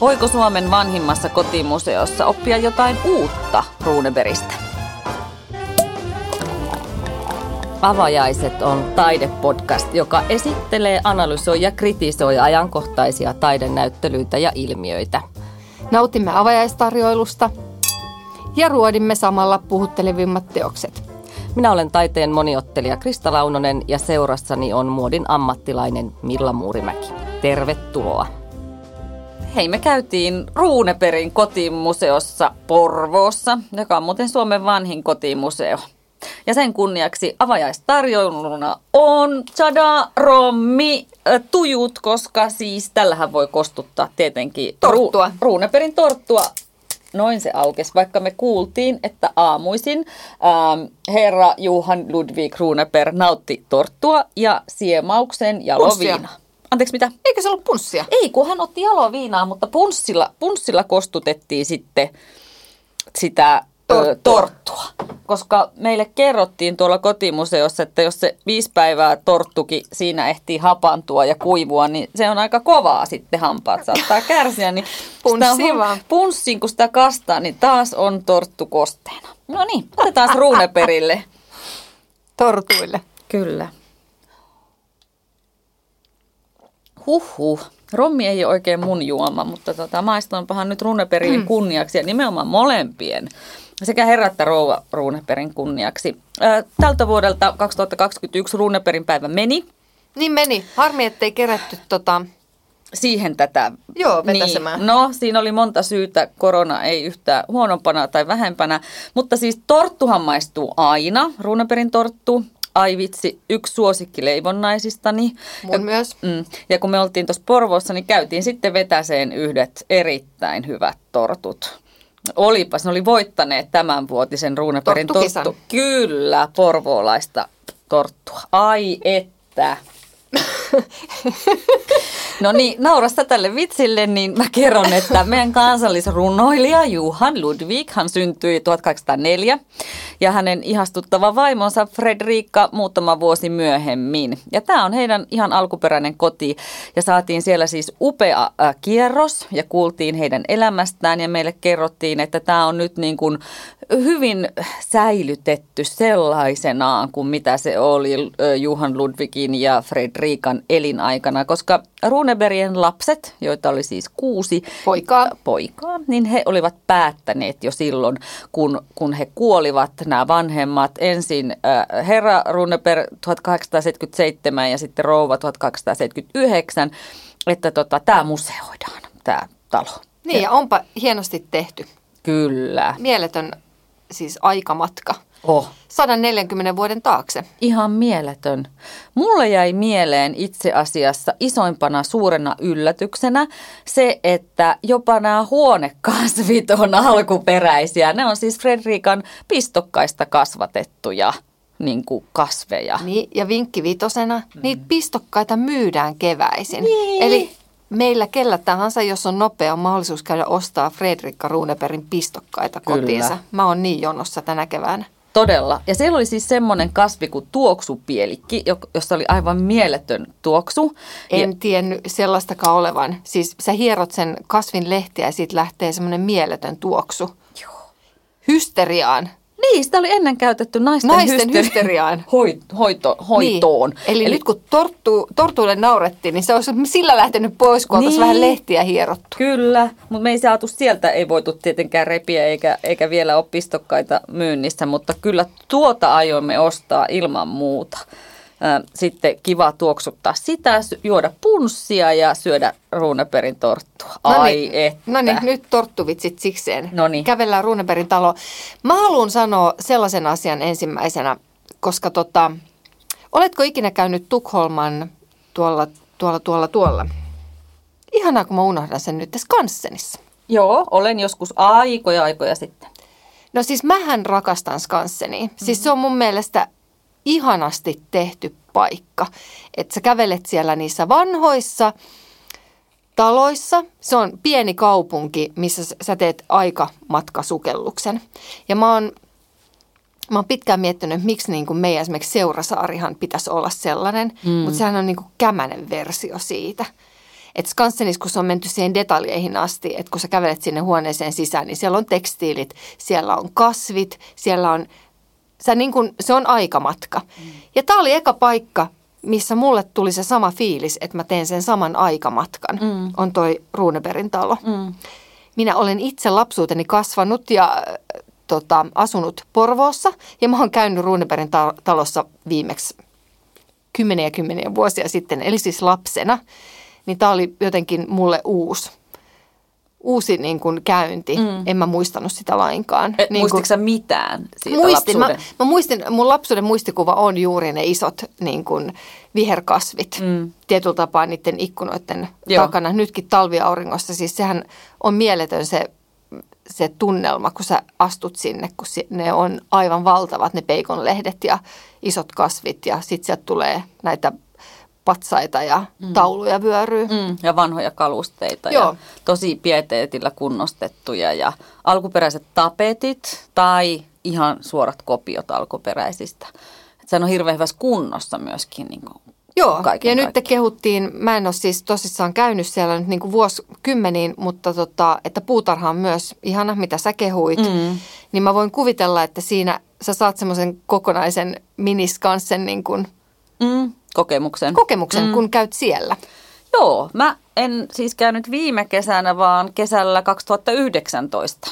Voiko Suomen vanhimmassa kotimuseossa oppia jotain uutta Runeberistä? Avajaiset on taidepodcast, joka esittelee, analysoi ja kritisoi ajankohtaisia taidenäyttelyitä ja ilmiöitä. Nautimme avajaistarjoilusta ja ruodimme samalla puhuttelevimmat teokset. Minä olen taiteen moniottelija Krista Launonen ja seurassani on muodin ammattilainen Milla Muurimäki. Tervetuloa. Hei, me käytiin Ruuneperin kotimuseossa Porvoossa, joka on muuten Suomen vanhin kotimuseo. Ja sen kunniaksi avajaistarjoiluna on Chada Rommi tujut, koska siis tällähän voi kostuttaa tietenkin torttua. Ru- Ruuneperin torttua. Noin se aukesi, vaikka me kuultiin, että aamuisin ähm, herra Juhan Ludwig Runeper nautti torttua ja siemauksen jaloviina. Anteeksi, mitä? Eikö se ollut punssia? Ei, kun hän otti jaloviinaa, mutta punssilla, punssilla kostutettiin sitten sitä torttua. torttua. Koska meille kerrottiin tuolla kotimuseossa, että jos se viisi päivää torttuki siinä ehtii hapantua ja kuivua, niin se on aika kovaa sitten hampaat saattaa kärsiä. Niin Punssi vaan. Punssiin, kun sitä kastaa, niin taas on torttu kosteena. No niin, otetaan ruuneperille. Tortuille. Kyllä. Huhhuh. Rommi ei ole oikein mun juoma, mutta tota, maistoinpahan nyt runeperien mm. kunniaksi ja nimenomaan molempien sekä herra että rouva Runeperin kunniaksi. Tältä vuodelta 2021 Runeperin päivä meni. Niin meni. Harmi, ettei kerätty tota... siihen tätä. Joo, vetäsemään. Niin, no, siinä oli monta syytä. Korona ei yhtään huonompana tai vähempänä. Mutta siis torttuhan maistuu aina. Runeperin torttu. Ai vitsi, yksi suosikki leivonnaisistani. Mun ja, myös. Mm, ja kun me oltiin tuossa Porvoossa, niin käytiin sitten vetäseen yhdet erittäin hyvät tortut. Olipas, ne oli voittaneet tämänvuotisen Ruuneperin torttu. Kyllä, porvoolaista torttua. Ai että. No niin, naurasta tälle vitsille, niin mä kerron, että meidän kansallisrunoilija Juhan Ludwig, hän syntyi 1804 ja hänen ihastuttava vaimonsa Fredrika muutama vuosi myöhemmin. Ja tämä on heidän ihan alkuperäinen koti. Ja saatiin siellä siis upea kierros ja kuultiin heidän elämästään. Ja meille kerrottiin, että tämä on nyt niin kuin hyvin säilytetty sellaisenaan kuin mitä se oli Juhan Ludwigin ja Fredrikan elinaikana, koska Runebergien lapset, joita oli siis kuusi poikaa, poikaa niin he olivat päättäneet jo silloin, kun, kun he kuolivat, nämä vanhemmat, ensin äh, herra Runeberg 1877 ja sitten rouva 1879, että tota, tämä museoidaan, tämä talo. Niin ja onpa hienosti tehty. Kyllä. Mieletön siis aikamatka. Oh. 140 vuoden taakse. Ihan mieletön. Mulle jäi mieleen itse asiassa isoimpana suurena yllätyksenä se, että jopa nämä huonekasvit on alkuperäisiä. Ne on siis Fredrikan pistokkaista kasvatettuja niin kuin kasveja. Niin, ja vinkki vitosena, mm. niitä pistokkaita myydään keväisin. Niin. Eli meillä kellä tahansa, jos on nopea on mahdollisuus käydä ostaa Fredrikka Runeperin pistokkaita Kyllä. kotiinsa. Mä oon niin jonossa tänä keväänä. Todella. Ja siellä oli siis semmoinen kasvi kuin tuoksupielikki, jossa oli aivan mieletön tuoksu. En ja... tiennyt sellaistakaan olevan. Siis sä hierot sen kasvin lehtiä ja siitä lähtee semmoinen mieletön tuoksu. Joo. Hysteriaan. Niin, sitä oli ennen käytetty naisten, naisten hysteri- hysteriaan. Hoito, hoito, hoitoon. Niin. Eli, Eli nyt kun torttu, tortuille naurettiin, niin se olisi sillä lähtenyt pois, kun niin. vähän lehtiä hierottu. Kyllä, mutta me ei saatu sieltä, ei voitu tietenkään repiä eikä, eikä vielä ole pistokkaita myynnissä, mutta kyllä tuota aioimme ostaa ilman muuta sitten kiva tuoksuttaa sitä, juoda punssia ja syödä Runeperin torttua. Ai Noniin, että. No niin, nyt torttuvitsit sikseen. Noniin. Kävellään Runeperin talo. Mä haluan sanoa sellaisen asian ensimmäisenä, koska tota, oletko ikinä käynyt Tukholman tuolla, tuolla, tuolla, tuolla? Ihanaa, kun mä unohdan sen nyt tässä Skanssenissa. Joo, olen joskus aikoja aikoja sitten. No siis mähän rakastan Skansenia. Mm-hmm. Siis se on mun mielestä ihanasti tehty paikka. Että sä kävelet siellä niissä vanhoissa taloissa. Se on pieni kaupunki, missä sä teet aikamatkasukelluksen. Ja mä oon, mä oon pitkään miettinyt, miksi niin kuin meidän esimerkiksi Seurasaarihan pitäisi olla sellainen, mm. mutta sehän on niin kuin kämänen versio siitä. Että Skansenissa, kun se on menty siihen detaljeihin asti, että kun sä kävelet sinne huoneeseen sisään, niin siellä on tekstiilit, siellä on kasvit, siellä on, sä niin kun, se on aikamatka. Mm. Ja tämä oli eka paikka, missä mulle tuli se sama fiilis, että mä teen sen saman aikamatkan, mm. on toi Runeberin talo. Mm. Minä olen itse lapsuuteni kasvanut ja tota, asunut Porvoossa ja mä oon käynyt Runeberin talossa viimeksi kymmeniä kymmeniä vuosia sitten, eli siis lapsena. Niin tämä oli jotenkin mulle uusi uusi niin kuin käynti. Mm. En mä muistanut sitä lainkaan. Et, niin muistitko kuin, mitään siitä muistin, mä, mä muistin, mun lapsuuden muistikuva on juuri ne isot niin kuin viherkasvit. Mm. Tietyllä tapaa niiden ikkunoiden Joo. takana. Nytkin talviauringossa, siis sehän on mieletön se, se tunnelma, kun sä astut sinne, kun ne on aivan valtavat ne peikonlehdet ja isot kasvit. Ja sit sieltä tulee näitä patsaita ja mm. tauluja vyöryy. Mm, ja vanhoja kalusteita Joo. ja tosi pieteetillä kunnostettuja ja alkuperäiset tapetit tai ihan suorat kopiot alkuperäisistä. Et sehän on hirveän hyvässä kunnossa myöskin niin kuin Joo, ja nyt te kehuttiin, mä en ole siis tosissaan käynyt siellä nyt niin kuin vuosikymmeniin, mutta tota, että puutarha on myös ihana, mitä sä kehuit, mm. niin mä voin kuvitella, että siinä sä saat semmoisen kokonaisen miniskanssen niin kuin mm kokemuksen. Kokemuksen, mm. kun käyt siellä. Joo, mä en siis käynyt viime kesänä, vaan kesällä 2019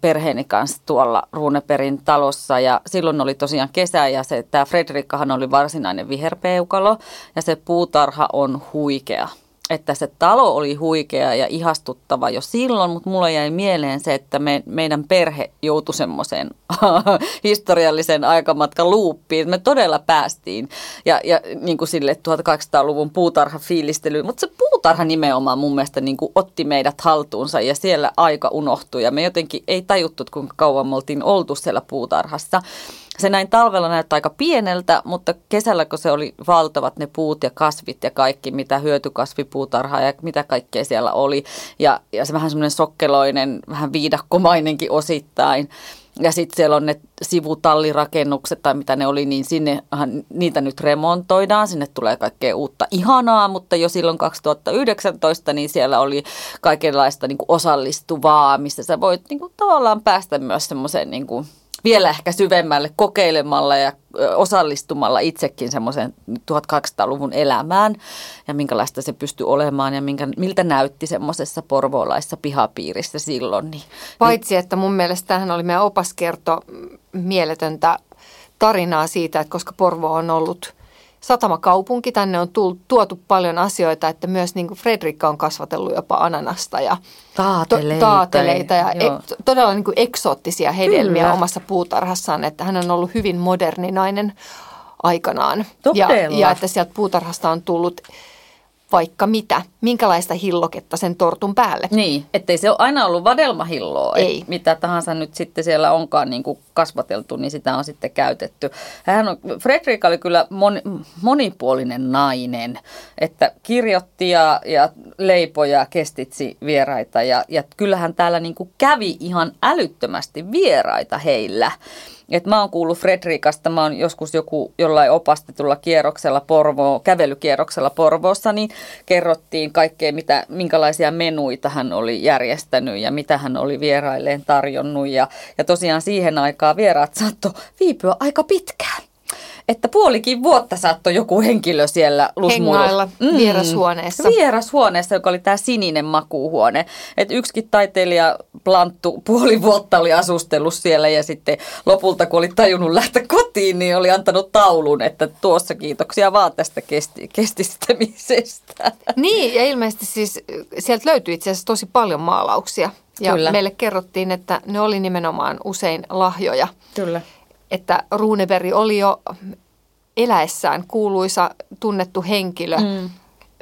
perheeni kanssa tuolla Runeperin talossa. Ja silloin oli tosiaan kesä ja se, tämä Fredrikkahan oli varsinainen viherpeukalo ja se puutarha on huikea että se talo oli huikea ja ihastuttava jo silloin, mutta mulla jäi mieleen se, että me, meidän perhe joutui semmoiseen historiallisen aikamatkan luuppiin. Me todella päästiin. Ja, ja niin kuin sille 1800-luvun puutarha fiilistelyyn, mutta se puutarha nimenomaan mun mielestä niin kuin otti meidät haltuunsa ja siellä aika unohtui. Ja me jotenkin ei tajuttu, kuinka kauan me oltiin oltu siellä puutarhassa se näin talvella näyttää aika pieneltä, mutta kesällä kun se oli valtavat ne puut ja kasvit ja kaikki, mitä hyötykasvipuutarhaa ja mitä kaikkea siellä oli. Ja, ja se vähän semmoinen sokkeloinen, vähän viidakkomainenkin osittain. Ja sitten siellä on ne sivutallirakennukset tai mitä ne oli, niin sinne niitä nyt remontoidaan. Sinne tulee kaikkea uutta ihanaa, mutta jo silloin 2019 niin siellä oli kaikenlaista niin kuin osallistuvaa, missä sä voit niin kuin, tavallaan päästä myös semmoiseen niin kuin, vielä ehkä syvemmälle kokeilemalla ja osallistumalla itsekin semmoisen 1800-luvun elämään ja minkälaista se pystyi olemaan ja minkä, miltä näytti semmoisessa porvoolaissa pihapiirissä silloin. Niin, Paitsi, että mun mielestä tähän oli meidän opas kerto mieletöntä tarinaa siitä, että koska Porvo on ollut satamakaupunki. Tänne on tullut, tuotu paljon asioita, että myös niin kuin Fredrikka on kasvatellut jopa ananasta ja taateleita, to, taateleita ja e, todella niin kuin eksoottisia hedelmiä Kyllä. omassa puutarhassaan. Että hän on ollut hyvin moderni nainen aikanaan. Ja, ja että sieltä puutarhasta on tullut vaikka mitä, minkälaista hilloketta sen tortun päälle. Niin, ettei se ole aina ollut vadelmahilloa, Ei. mitä tahansa nyt sitten siellä onkaan niin kuin kasvateltu, niin sitä on sitten käytetty. Hän on, Fredrik oli kyllä moni, monipuolinen nainen, että kirjoitti ja, ja leipoja kestitsi vieraita ja, ja kyllähän täällä niin kuin kävi ihan älyttömästi vieraita heillä. Et mä oon kuullut Fredrikasta, mä oon joskus joku jollain opastetulla kierroksella Porvo, kävelykierroksella Porvoossa, niin kerrottiin kaikkea, mitä, minkälaisia menuita hän oli järjestänyt ja mitä hän oli vierailleen tarjonnut. Ja, ja tosiaan siihen aikaan vieraat saattoi viipyä aika pitkään että puolikin vuotta saattoi joku henkilö siellä Hengailla mm, vierashuoneessa. Vierashuoneessa, joka oli tämä sininen makuuhuone. Että yksikin taiteilija Planttu puoli vuotta oli asustellut siellä ja sitten lopulta, kun oli tajunnut lähteä kotiin, niin oli antanut taulun, että tuossa kiitoksia vaan tästä kesti, kestistämisestä. Niin, ja ilmeisesti siis sieltä löytyi itse asiassa tosi paljon maalauksia. Ja Kyllä. meille kerrottiin, että ne oli nimenomaan usein lahjoja. Kyllä että Runeberg oli jo eläessään kuuluisa, tunnettu henkilö. Mm.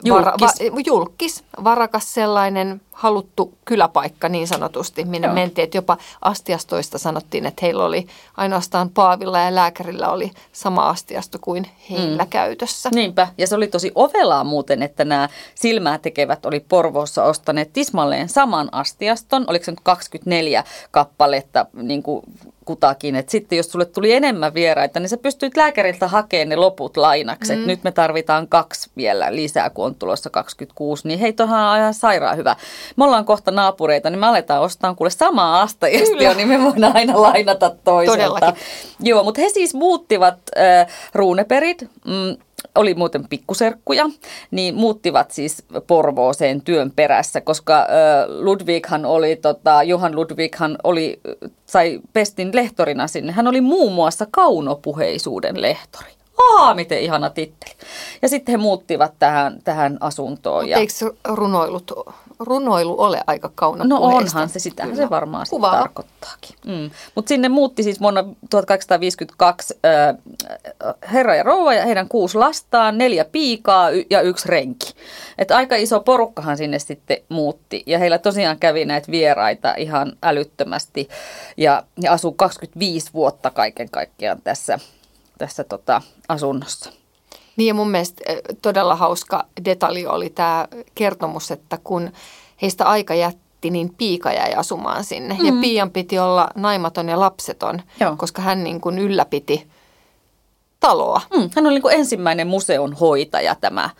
Julkis. Vara, va, julkis, varakas sellainen, haluttu kyläpaikka niin sanotusti, minne Joo. mentiin. Että jopa astiastoista sanottiin, että heillä oli ainoastaan Paavilla ja lääkärillä oli sama astiasto kuin heillä mm. käytössä. Niinpä, ja se oli tosi ovelaa muuten, että nämä silmää tekevät oli Porvoossa ostaneet tismalleen saman astiaston, oliko se nyt 24 kappaletta niin kuin kutakin, että sitten jos sulle tuli enemmän vieraita, niin sä pystyit lääkäriltä hakemaan ne loput lainaksi, mm. nyt me tarvitaan kaksi vielä lisää, kun on tulossa 26, niin hei, tohan on ihan sairaan hyvä. Me ollaan kohta naapureita, niin me aletaan ostaa kuule samaa astajasta, niin me voidaan aina lainata toiselta. Todellakin. Joo, mutta he siis muuttivat äh, ruuneperit, mm, oli muuten pikkuserkkuja, niin muuttivat siis Porvooseen työn perässä, koska Ludwighan oli, tota, Johan Ludwighan oli, sai pestin lehtorina sinne. Hän oli muun muassa kaunopuheisuuden lehtori. Aa, miten ihana titteli. Ja sitten he muuttivat tähän, tähän asuntoon. Ja... Eikö runoilut, runoilu ole aika No kaunopuheista? onhan se, sitä se varmaan Kuvaava. tarkoittaakin. Mm. Mutta sinne muutti siis vuonna 1852 äh, herra ja rouva ja heidän kuusi lastaan, neljä piikaa y- ja yksi renki. Et aika iso porukkahan sinne sitten muutti ja heillä tosiaan kävi näitä vieraita ihan älyttömästi ja, ja asuu 25 vuotta kaiken kaikkiaan tässä, tässä tota, asunnossa. Niin ja mun mielestä todella hauska detalji oli tämä kertomus, että kun heistä aika jätti, niin Piika jäi asumaan sinne. Mm. Ja Pian piti olla naimaton ja lapseton, Joo. koska hän niin kuin ylläpiti taloa. Mm, hän oli niin kuin ensimmäinen museon hoitaja tämä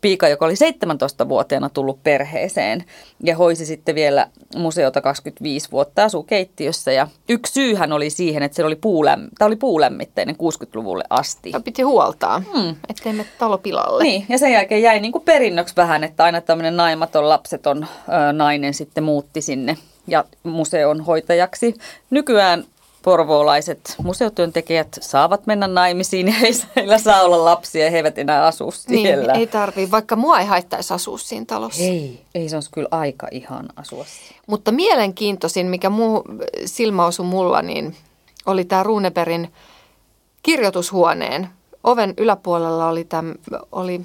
Piika, joka oli 17-vuotiaana tullut perheeseen ja hoisi sitten vielä museota 25 vuotta, asuu keittiössä. Ja yksi syyhän oli siihen, että se oli, puuläm, tämä oli puulämmitteinen 60-luvulle asti. Ja piti huoltaa, mm. ettei mene talo pilalle. Niin, ja sen jälkeen jäi niin kuin perinnöksi vähän, että aina tämmöinen naimaton, lapseton ö, nainen sitten muutti sinne ja museon hoitajaksi. Nykyään porvoolaiset museotyöntekijät saavat mennä naimisiin ja heillä- heillä saa olla lapsia ja he eivät enää asu siellä. Niin, ei tarvii, vaikka mua ei haittaisi asua siinä talossa. ei, ei se olisi kyllä aika ihan asua siellä. Mutta mielenkiintoisin, mikä muu silmä osui mulla, niin oli tämä Runebergin kirjoitushuoneen. Oven yläpuolella oli, täm, oli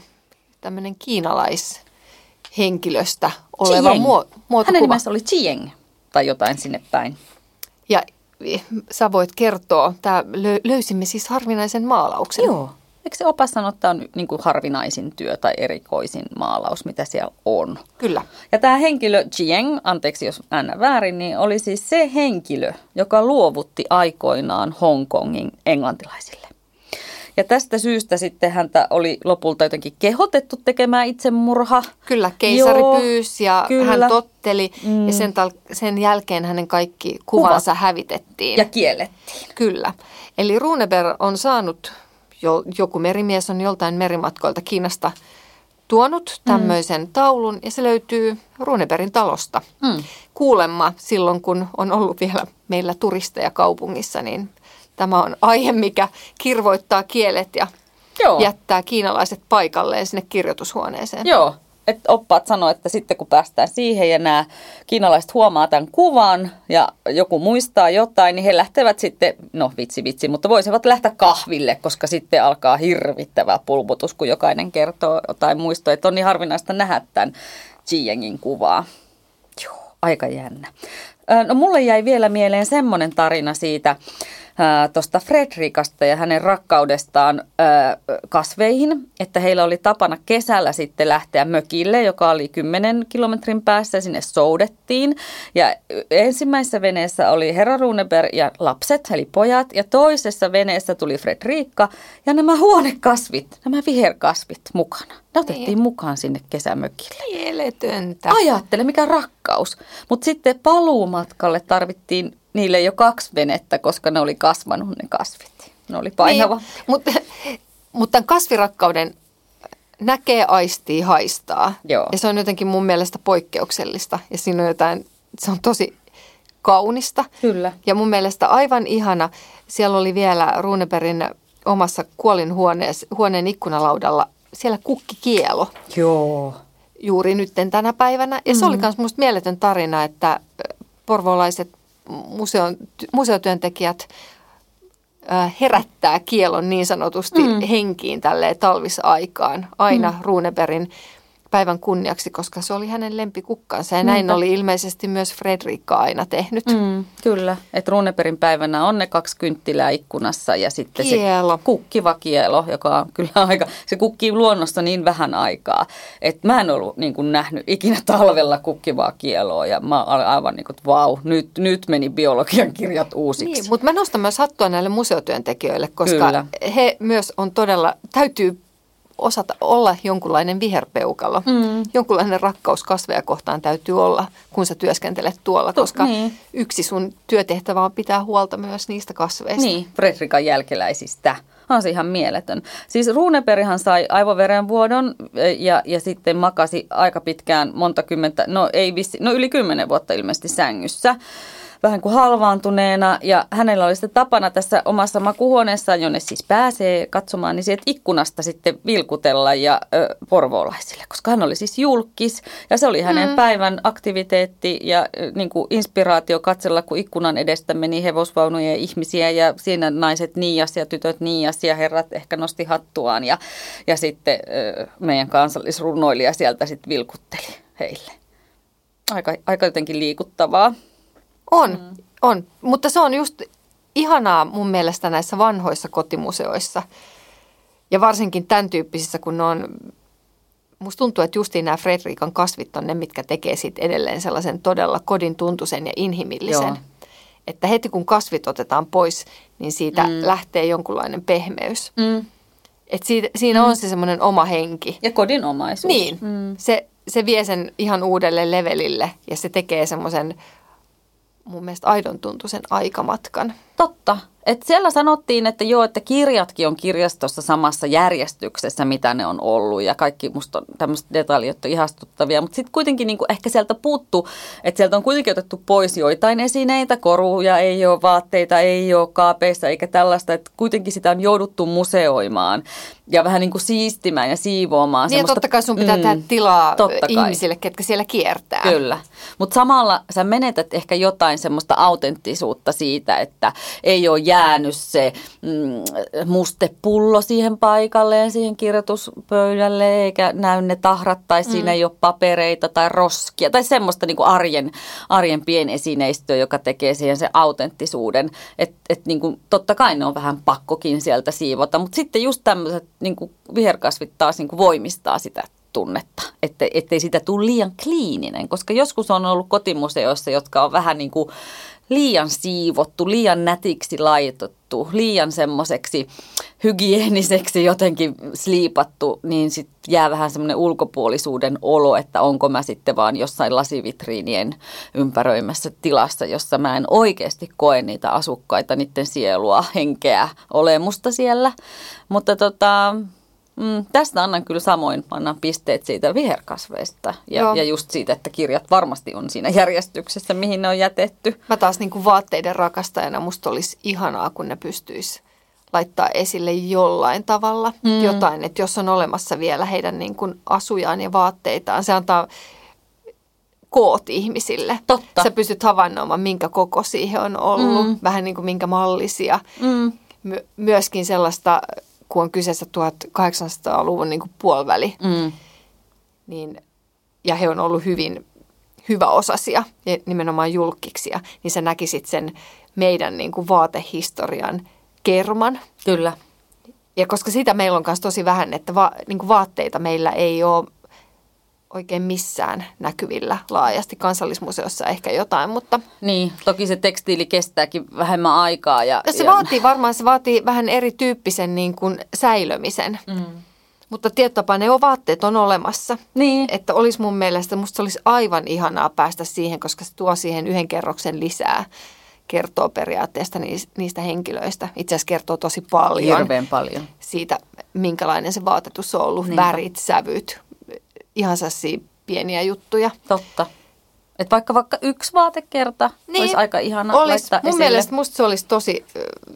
tämmöinen kiinalaishenkilöstä oleva muo, Hänen muotokuva. nimensä oli Chieng tai jotain sinne päin. Ja sä voit kertoa, tää lö, löysimme siis harvinaisen maalauksen. Joo. Eikö se opas sano, että tämä on niin kuin harvinaisin työ tai erikoisin maalaus, mitä siellä on? Kyllä. Ja tämä henkilö Jiang, anteeksi jos äännän väärin, niin oli siis se henkilö, joka luovutti aikoinaan Hongkongin englantilaisille. Ja tästä syystä sitten häntä oli lopulta jotenkin kehotettu tekemään itsemurha. Kyllä, keisari Joo, pyysi ja kyllä. hän totteli Mm. ja sen, tal- sen jälkeen hänen kaikki kuvansa hävitettiin. Ja kiellettiin. Kyllä. Eli Runeberg on saanut, jo, joku merimies on joltain merimatkoilta Kiinasta tuonut tämmöisen mm. taulun ja se löytyy Runebergin talosta. Mm. Kuulemma silloin, kun on ollut vielä meillä turisteja kaupungissa, niin tämä on aihe, mikä kirvoittaa kielet ja Joo. jättää kiinalaiset paikalleen sinne kirjoitushuoneeseen. Joo, että oppaat sanoo, että sitten kun päästään siihen ja nämä kiinalaiset huomaa tämän kuvan ja joku muistaa jotain, niin he lähtevät sitten, no vitsi vitsi, mutta voisivat lähteä kahville, koska sitten alkaa hirvittävä pulputus, kun jokainen kertoo jotain muistoa, että on niin harvinaista nähdä tämän Jiengin kuvaa. Joo, aika jännä. No mulle jäi vielä mieleen semmoinen tarina siitä tuosta Fredrikasta ja hänen rakkaudestaan ö, kasveihin, että heillä oli tapana kesällä sitten lähteä mökille, joka oli 10 kilometrin päässä, sinne soudettiin. Ja ensimmäisessä veneessä oli herra Runeberg ja lapset, eli pojat, ja toisessa veneessä tuli Fredrikka ja nämä huonekasvit, nämä viherkasvit mukana. Ne otettiin Niin. mukaan sinne kesämökille. Mieletöntä. Ajattele, mikä rakkaus. Mutta sitten paluumatkalle tarvittiin niille jo kaksi venettä, koska ne oli kasvanut ne kasvit. Ne oli painava. Niin, mutta, mutta tämän kasvirakkauden näkee, aistii, haistaa. Joo. Ja se on jotenkin mun mielestä poikkeuksellista. Ja siinä on jotain, se on tosi kaunista. Kyllä. Ja mun mielestä aivan ihana. Siellä oli vielä Runebergin omassa kuolinhuoneessa, huoneen ikkunalaudalla siellä kukkikielo Joo. juuri nytten tänä päivänä. Ja se Mm. oli myös musta mieletön tarina, että porvolaiset museon, museotyöntekijät herättää kielon niin sanotusti Mm. henkiin tälleen talvisaikaan. Aina Runebergin päivän kunniaksi, koska se oli hänen lempikukkansa. Ja näin oli ilmeisesti myös Fredrikka aina tehnyt. Mm, kyllä, että Runeperin päivänä on ne kaksi kynttilää ikkunassa ja sitten Kielo. se kukkiva kielo, joka on kyllä aika, se kukkii luonnossa niin vähän aikaa, että mä en ollut niin kuin nähnyt ikinä talvella kukkivaa kieloa ja mä olin aivan niin kuin, että vau, nyt, nyt meni biologian kirjat uusiksi. Niin, mutta mä nostan myös hattua näille museotyöntekijöille, koska Kyllä. he myös on todella, täytyy osata olla jonkunlainen viherpeukalo. Mm. Jonkunlainen rakkaus kasveja kohtaan täytyy olla, kun sä työskentelet tuolla, koska niin. yksi sun työtehtävä on pitää huolta myös niistä kasveista. Niin, Fredrikan jälkeläisistä. On se ihan mieletön. Siis Runeperihan sai aivoverenvuodon eh, ja, ja sitten makasi aika pitkään, monta kymmentä, no ei vissi, no yli kymmenen vuotta ilmeisesti sängyssä vähän kuin halvaantuneena ja hänellä oli sitten tapana tässä omassa makuhuoneessaan, jonne siis pääsee katsomaan, niin sieltä ikkunasta sitten vilkutella ja ö, porvoolaisille, koska hän oli siis julkis ja se oli hänen mm. päivän aktiviteetti ja ö, niin kuin inspiraatio katsella, kun ikkunan edestä meni hevosvaunuja ja ihmisiä ja siinä naiset niias ja tytöt niias ja herrat ehkä nosti hattuaan ja, ja sitten ö, meidän kansallisrunoilija sieltä sitten vilkutteli heille. Aika, aika jotenkin liikuttavaa. On, mm. on. Mutta se on just ihanaa mun mielestä näissä vanhoissa kotimuseoissa. Ja varsinkin tämän tyyppisissä, kun ne on, musta tuntuu, että justiin nämä Fredrikan kasvit on ne, mitkä tekee siitä edelleen sellaisen todella kodin tuntuisen ja inhimillisen. Joo. Että heti kun kasvit otetaan pois, niin siitä mm. lähtee jonkunlainen pehmeys. Mm. Et siitä, siinä mm. on se semmoinen oma henki. Ja kodinomaisuus. Niin, mm. se, se vie sen ihan uudelle levelille ja se tekee semmoisen mun mielestä aidon tuntuisen aikamatkan. Totta. Et siellä sanottiin, että joo, että kirjatkin on kirjastossa samassa järjestyksessä, mitä ne on ollut. Ja kaikki musta tämmöiset detaljit on ihastuttavia. Mutta sitten kuitenkin niinku ehkä sieltä puuttuu, että sieltä on kuitenkin otettu pois joitain esineitä. Koruja ei ole, vaatteita ei ole kaapeissa eikä tällaista. Että kuitenkin sitä on jouduttu museoimaan ja vähän niin kuin siistimään ja siivoamaan. Niin ja totta kai sun pitää mm, tehdä tilaa totta kai. ihmisille, ketkä siellä kiertää. Kyllä, mutta samalla sä menetät ehkä jotain semmoista autenttisuutta siitä, että ei ole jäänyt se mm, mustepullo siihen paikalleen, siihen kirjoituspöydälle, eikä näy ne tahrat tai mm. siinä ei ole papereita tai roskia tai semmoista niin kuin arjen, arjen pienesineistöä, joka tekee siihen se autenttisuuden. Että et niin kuin, totta kai ne on vähän pakkokin sieltä siivota, mutta sitten just tämmöiset niin kuin viherkasvit taas niin kuin voimistaa sitä tunnetta, että, ettei sitä tule liian kliininen, koska joskus on ollut kotimuseoissa, jotka on vähän niin kuin liian siivottu, liian nätiksi laitettu, liian semmoiseksi hygieniseksi jotenkin sliipattu, niin sitten jää vähän semmoinen ulkopuolisuuden olo, että onko mä sitten vaan jossain lasivitriinien ympäröimässä tilassa, jossa mä en oikeasti koe niitä asukkaita, niiden sielua, henkeä, olemusta siellä. Mutta tota, Mm, tästä annan kyllä samoin, annan pisteet siitä viherkasveista ja, ja just siitä, että kirjat varmasti on siinä järjestyksessä, mihin ne on jätetty. Mä taas niin kuin vaatteiden rakastajana musta olisi ihanaa, kun ne pystyisi laittaa esille jollain tavalla mm. jotain, että jos on olemassa vielä heidän niin kuin asujaan ja vaatteitaan, se antaa koot ihmisille. Totta. Sä pystyt havainnoimaan, minkä koko siihen on ollut, mm. vähän niin kuin minkä mallisia. Mm. My- myöskin sellaista kun on kyseessä 1800-luvun niin kuin puoliväli, Mm. niin, ja he on ollut hyvin hyväosaisia ja nimenomaan julkiksia, niin sä näkisit sen meidän niin kuin vaatehistorian kerman. Kyllä. Ja koska sitä meillä on myös tosi vähän, että va, niin kuin vaatteita meillä ei ole oikein missään näkyvillä laajasti. Kansallismuseossa ehkä jotain, mutta... Niin, toki se tekstiili kestääkin vähemmän aikaa. Ja, ja se ja... vaatii varmaan, se vaatii vähän erityyppisen niin kuin säilömisen. Mm. Mutta tietyllä ne on vaatteet on olemassa. Niin. Että olisi mun mielestä, musta olisi aivan ihanaa päästä siihen, koska se tuo siihen yhden kerroksen lisää kertoo periaatteesta niistä henkilöistä. Itse asiassa kertoo tosi paljon. Hirveän paljon. Siitä, minkälainen se vaatetus on ollut, Niinpä. värit, sävyt, ihan sellaisia pieniä juttuja. Totta. Että vaikka vaikka yksi vaatekerta niin, olisi aika ihana olis, laittaa mun esille. mielestä musta se olisi tosi,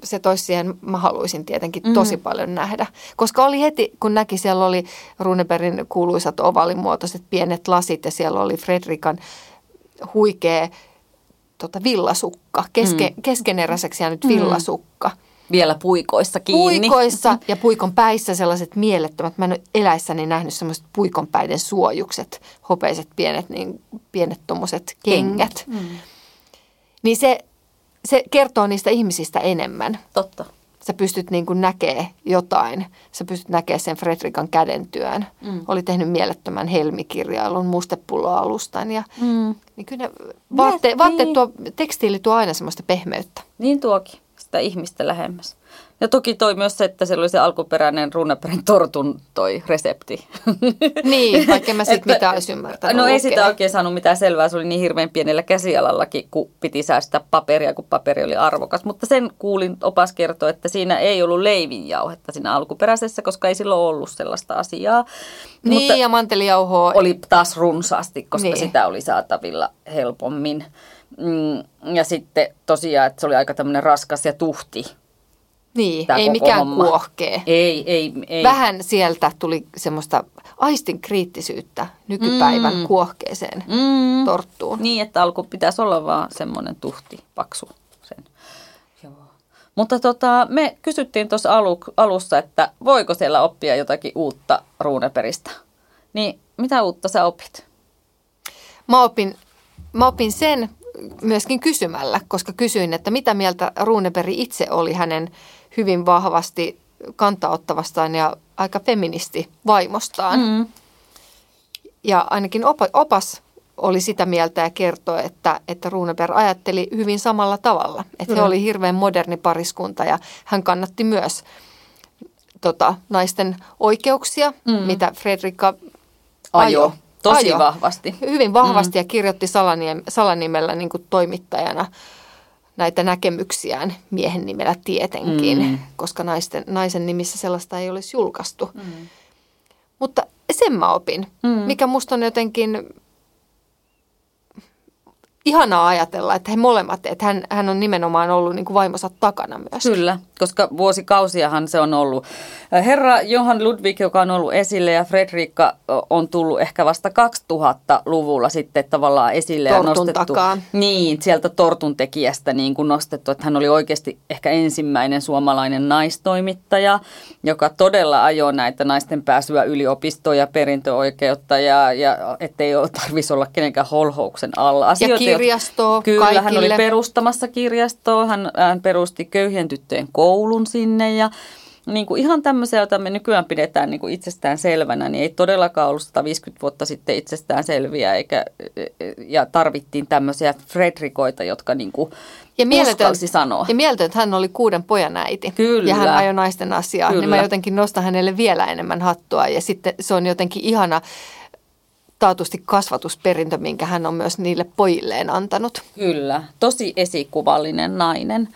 se toisi siihen, mä haluaisin tietenkin mm-hmm. tosi paljon nähdä. Koska oli heti, kun näki, siellä oli Runebergin kuuluisat ovalimuotoiset pienet lasit ja siellä oli Fredrikan huikea tota, villasukka, keske, mm. keskeneräiseksi jäänyt villasukka. Vielä puikoissa kiinni. Puikoissa ja puikon päissä sellaiset mielettömät. Mä en ole eläissäni nähnyt sellaiset puikon päiden suojukset, hopeiset pienet, niin, pienet tuommoiset kengät. Mm. Niin se, se kertoo niistä ihmisistä enemmän. Totta. Sä pystyt niin kuin näkee jotain. Sä pystyt näkemään sen Fredrikan kädentyön. Mm. Oli tehnyt mielettömän helmikirjailun mustepulloalustan. Ja, mm. niin kyllä vaatte, vaatteet tuo, tekstiili tuo aina semmoista pehmeyttä. Niin tuokin sitä ihmistä lähemmäs. Ja toki toi myös se, että siellä oli se alkuperäinen Runebergin tortun toi resepti. Niin, vaikka mä sitten mitään olisi ymmärtänyt No ei sitä oikein saanut mitään selvää, se oli niin hirveän pienellä käsialallakin, kun piti säästää paperia, kun paperi oli arvokas. Mutta sen kuulin, opas kertoa, että siinä ei ollut leivinjauhetta siinä alkuperäisessä, koska ei silloin ollut sellaista asiaa. Niin, Mutta ja mantelijauhoa. Oli taas runsaasti, koska niin. sitä oli saatavilla helpommin. Mm, ja sitten tosiaan, että se oli aika tämmöinen raskas ja tuhti. Niin, ei mikään homma. kuohkee. Ei, ei, ei. Vähän sieltä tuli semmoista aistin kriittisyyttä nykypäivän mm. kuohkeeseen mm. torttuun. Niin, että alku pitäisi olla vaan semmoinen tuhti, paksu. Sen. Joo. Mutta tota, me kysyttiin tuossa alu, alussa, että voiko siellä oppia jotakin uutta ruuneperistä. Niin mitä uutta sä opit? Mä opin, mä opin sen, myöskin kysymällä, koska kysyin, että mitä mieltä Ruuneperi itse oli hänen hyvin vahvasti kantaottavastaan ja aika feministi vaimostaan. Mm. Ja ainakin opas oli sitä mieltä ja kertoi, että, että Runeberg ajatteli hyvin samalla tavalla. Että he oli hirveän moderni pariskunta ja hän kannatti myös tota, naisten oikeuksia, mm. mitä Fredrika ajo. ajo Tosi ajo. vahvasti. Hyvin vahvasti mm. ja kirjoitti salaniem, salanimellä niin kuin toimittajana näitä näkemyksiään miehen nimellä tietenkin, mm. koska naisten, naisen nimissä sellaista ei olisi julkaistu. Mm. Mutta sen mä opin, mm. mikä musta on jotenkin ihanaa ajatella, että he molemmat, että hän, hän on nimenomaan ollut niin kuin vaimonsa takana myös. Kyllä, koska vuosikausiahan se on ollut. Herra Johan Ludwig, joka on ollut esille ja Fredrikka on tullut ehkä vasta 2000-luvulla sitten tavallaan esille. Tortun ja nostettu, takaa. Niin, sieltä tortun tekijästä niin kuin nostettu, että hän oli oikeasti ehkä ensimmäinen suomalainen naistoimittaja, joka todella ajoi näitä naisten pääsyä yliopistoon ja perintöoikeutta ja, ja ettei tarvitsisi olla kenenkään holhouksen alla. Asioita, kirjastoa Kyllä, kaikille. hän oli perustamassa kirjastoa, hän, hän perusti köyhien tyttöjen koulun sinne ja niin kuin ihan tämmöisiä, joita me nykyään pidetään niin kuin itsestään selvänä, niin ei todellakaan ollut 150 vuotta sitten itsestään selviä, eikä, ja tarvittiin tämmöisiä Fredrikoita, jotka niin kuin ja mieletön, sanoa. Ja mieletön, että hän oli kuuden pojan äiti. Kyllä. Ja hän ajoi naisten asiaa. Kyllä. Niin mä jotenkin nostan hänelle vielä enemmän hattua. Ja sitten se on jotenkin ihana taatusti kasvatusperintö, minkä hän on myös niille pojilleen antanut. Kyllä, tosi esikuvallinen nainen.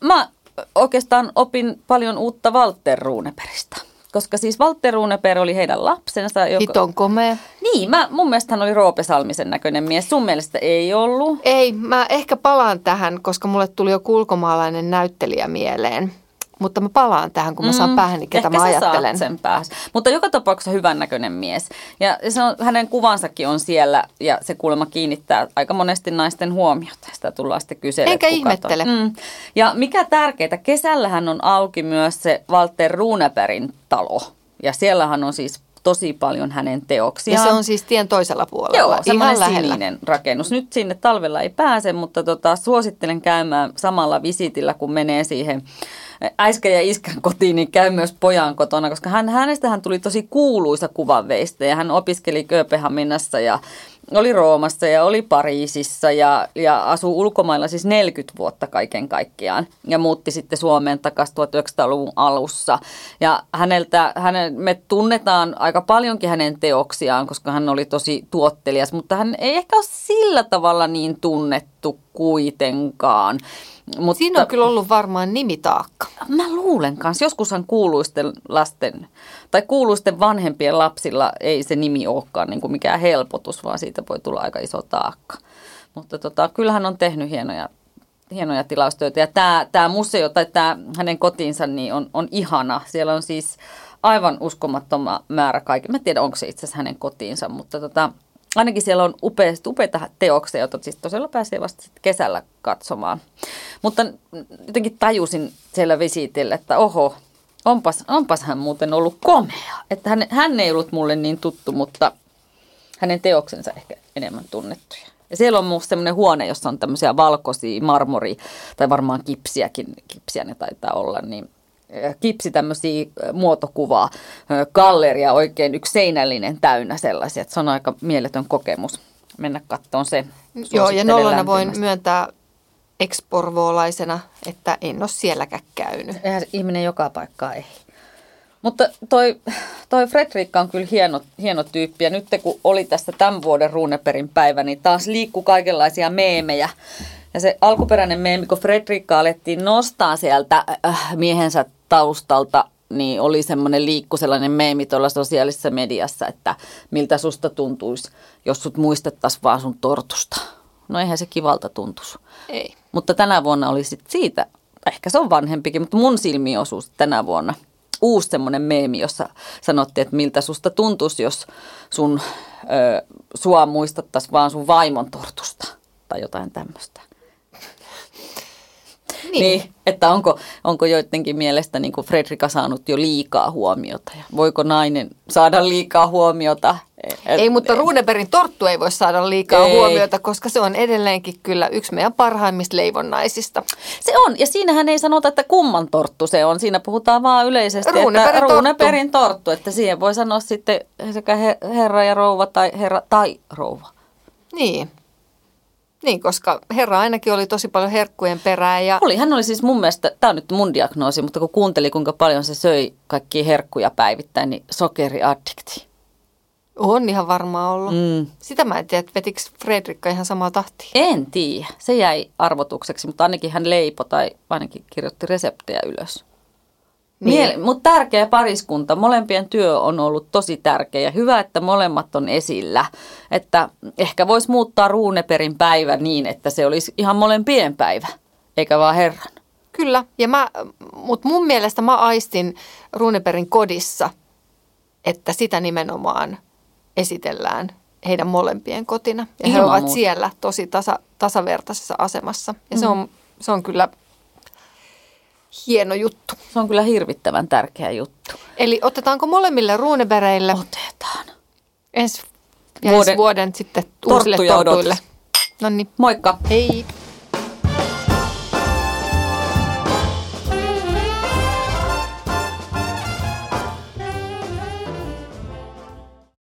Mä oikeastaan opin paljon uutta Walter Runeperistä. Koska siis Walter Runeper oli heidän lapsensa. Joka... Hiton komea. Niin, mä, mun mielestä hän oli Roope Salmisen näköinen mies. Sun mielestä ei ollut? Ei, mä ehkä palaan tähän, koska mulle tuli jo ulkomaalainen näyttelijä mieleen. Mutta mä palaan tähän, kun mä saan mm, päähän, ketä mä ajattelen. sen päähän. Mutta joka tapauksessa hyvän näköinen mies. Ja se on, hänen kuvansakin on siellä ja se kuulemma kiinnittää aika monesti naisten huomiota. Sitä tullaan sitten kyselemään. Enkä ihmettele. Mm. Ja mikä tärkeää, kesällähän on auki myös se Walter Runebergin talo. Ja siellähän on siis tosi paljon hänen teoksiaan. Ja se on siis tien toisella puolella, Joo, ihan sininen rakennus. Nyt sinne talvella ei pääse, mutta tota, suosittelen käymään samalla visitillä, kun menee siihen äisken ja iskän kotiin, niin käy myös pojan kotona, koska hän, hänestähän tuli tosi kuuluisa kuvanveistä ja hän opiskeli Kööpenhaminassa ja oli Roomassa ja oli Pariisissa ja, ja asui ulkomailla siis 40 vuotta kaiken kaikkiaan ja muutti sitten Suomeen takaisin 1900-luvun alussa. Ja häneltä, hänen, me tunnetaan aika paljonkin hänen teoksiaan, koska hän oli tosi tuottelias, mutta hän ei ehkä ole sillä tavalla niin tunnettu kuitenkaan. Mutta, Siinä on kyllä ollut varmaan nimitaakka. Mä luulen kanssa. Joskushan kuuluisten lasten tai kuuluisten vanhempien lapsilla ei se nimi olekaan niin kuin mikään helpotus, vaan siitä voi tulla aika iso taakka. Mutta tota, kyllähän on tehnyt hienoja, hienoja tilaustöitä. Ja tämä, tämä museo tai tämä hänen kotiinsa niin on, on ihana. Siellä on siis aivan uskomattoman määrä kaikki. Mä en tiedä, onko se itse asiassa hänen kotiinsa, mutta tota, ainakin siellä on upeasti, upeita teoksia, joita siis tosiaan pääsee vasta kesällä katsomaan. Mutta jotenkin tajusin siellä visiitillä, että oho, onpas, onpas hän muuten ollut komea. Että hän, hän ei ollut mulle niin tuttu, mutta hänen teoksensa ehkä enemmän tunnettuja. Ja siellä on musta semmoinen huone, jossa on tämmöisiä valkoisia marmori, tai varmaan kipsiäkin, kipsiä ne taitaa olla, niin kipsi tämmöisiä muotokuvaa, galleria oikein yksi seinällinen täynnä sellaisia, että se on aika mieletön kokemus mennä kattoon se. Joo, ja nollana voin myöntää eksporvoolaisena, että en ole sielläkään käynyt. Eihän ihminen joka paikkaa ei. Mutta toi, toi Fredrikka on kyllä hieno, hieno tyyppi ja nyt kun oli tästä tämän vuoden Runeperin päivä, niin taas liikkuu kaikenlaisia meemejä. Ja se alkuperäinen meemi, kun Fredrikka alettiin nostaa sieltä äh, miehensä taustalta, niin oli semmoinen liikku sellainen meemi tuolla sosiaalisessa mediassa, että miltä susta tuntuisi, jos sut muistettaisiin vaan sun tortusta. No eihän se kivalta tuntuisi. Ei. Mutta tänä vuonna oli sit siitä, ehkä se on vanhempikin, mutta mun silmi osuu tänä vuonna uusi semmoinen meemi, jossa sanottiin, että miltä susta tuntuisi, jos sun, ö, sua muistattaisiin vaan sun vaimon tortusta tai jotain tämmöistä. Niin. niin. että onko, onko joidenkin mielestä niin kuin Fredrika saanut jo liikaa huomiota ja voiko nainen saada liikaa huomiota? Ei, mutta Runeberin torttu ei voi saada liikaa ei. huomiota, koska se on edelleenkin kyllä yksi meidän parhaimmista leivonnaisista. Se on, ja siinähän ei sanota, että kumman torttu se on. Siinä puhutaan vaan yleisesti, Runeberin että torttu. Runeberin torttu, että siihen voi sanoa sitten sekä herra ja rouva tai herra tai rouva. Niin. Niin, koska herra ainakin oli tosi paljon herkkujen perään. Ja... Oli, hän oli siis mun mielestä, tämä on nyt mun diagnoosi, mutta kun kuunteli kuinka paljon se söi kaikkia herkkuja päivittäin, niin sokeriaddikti. On ihan varmaan ollut. Mm. Sitä mä en tiedä, että vetikö Fredrikka ihan samaa tahtia. En tiedä. Se jäi arvotukseksi, mutta ainakin hän leipo tai ainakin kirjoitti reseptejä ylös. Niin. Miele- mutta tärkeä pariskunta. Molempien työ on ollut tosi tärkeä ja hyvä, että molemmat on esillä. Että ehkä voisi muuttaa Ruuneperin päivä niin, että se olisi ihan molempien päivä, eikä vaan Herran. Kyllä, ja mä, mutta mun mielestä mä aistin Runeperin kodissa, että sitä nimenomaan esitellään heidän molempien kotina. Ja Ilman he ovat muuta. siellä tosi tasa, tasavertaisessa asemassa. Ja mm. se, on, se on kyllä hieno juttu. Se on kyllä hirvittävän tärkeä juttu. Eli otetaanko molemmille ruunebereille? Otetaan. Ensi vuoden, vuoden sitten uusille tortuille. No niin. Moikka. Hei.